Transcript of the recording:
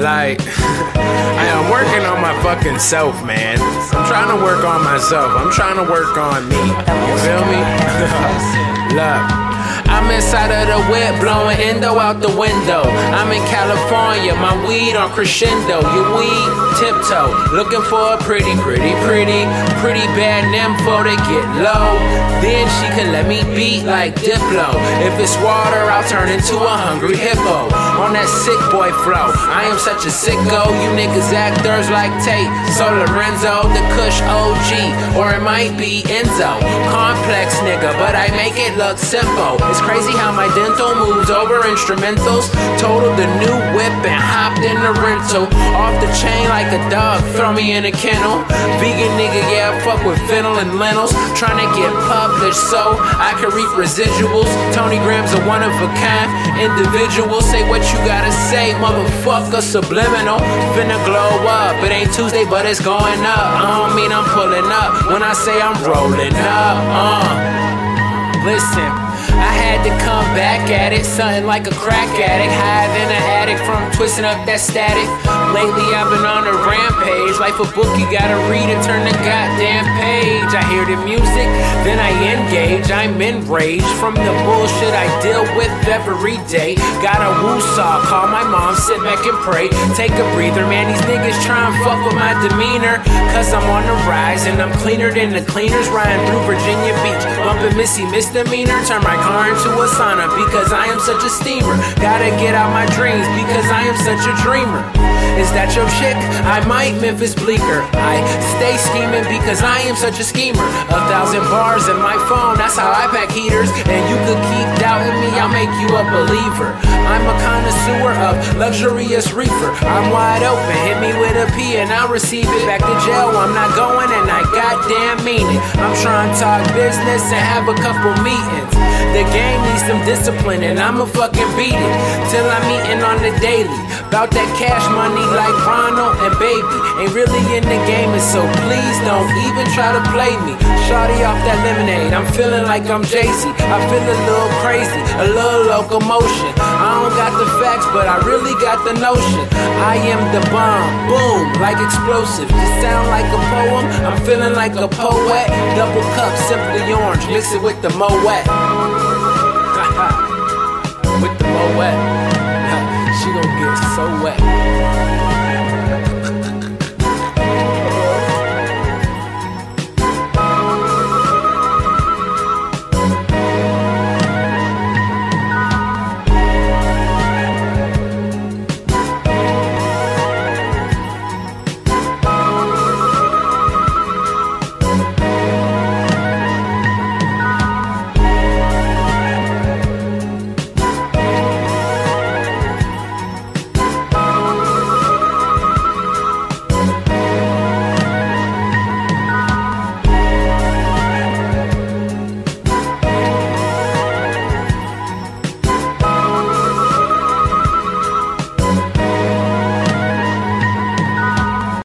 Like, I am working on my fucking self, man. I'm trying to work on myself. I'm trying to work on me. You feel me? Love. I'm inside of the whip, blowing endo out the window. I'm in California, my weed on crescendo. Your weed tiptoe, looking for a pretty, pretty, pretty, pretty bad nympho to get low. Then she can let me beat like Diplo. If it's water, I'll turn into a hungry hippo. On that sick boy flow, I am such a sicko. You niggas actors like Tate, so Lorenzo, the Kush OG, or it might be Enzo. Complex nigga, but I make it look simple. It's crazy how my dental moves over instrumentals. Totaled the new whip and hopped in the rental. Off the chain like a dog, throw me in a kennel. Vegan nigga, yeah, fuck with fennel and lentils. Trying to get published so I can reap residuals. Tony Graham's a one of a kind individual. Say what you gotta say, motherfucker, subliminal. Finna glow up. It ain't Tuesday, but it's going up. I don't mean I'm pulling up when I say I'm rolling up. Uh. Listen, I had to come back at it, something like a crack addict, higher than an addict from twisting up that static. Lately I've been on a rampage, like a book you gotta read and turn the goddamn page. I hear the music, then I engage. I'm enraged from the bullshit I deal with every day. Got a woo-saw, call my mom, sit back and pray. Take a breather, man. These niggas try and fuck with demeanor, cause I'm on the rise and I'm cleaner than the cleaners riding through Virginia Beach. Bumping Missy misdemeanor, turn my car into a sauna because I am such a steamer. Gotta get out my dreams because I am such a dreamer. Is that your chick? I might Memphis Bleek her. I stay scheming because I am such a schemer. A thousand bars in my phone, that's how I pack heaters. And you could keep doubting me, I'll make you a believer. I'm a connoisseur of luxurious reefer. I'm wide open, hit me with a P and I'll receive it. Back to jail, I'm not going and I goddamn mean it. I'm trying to talk business and have a couple meetings. The game needs some discipline and I'ma fucking beat it. Till I'm eating on the daily. Bout that cash money like Ronald and Baby. Ain't really in the game and so please don't even try to play me. Shawty off that lemonade, I'm feeling like I'm Jay-Z. I feel a little crazy, a little locomotion. I don't got the facts, but I really got the notion. I am the bomb, boom, like explosive. It sound like a poem, I'm feeling like a poet. Double cup, simply orange, mix it with the Moët. with the Moët so wet.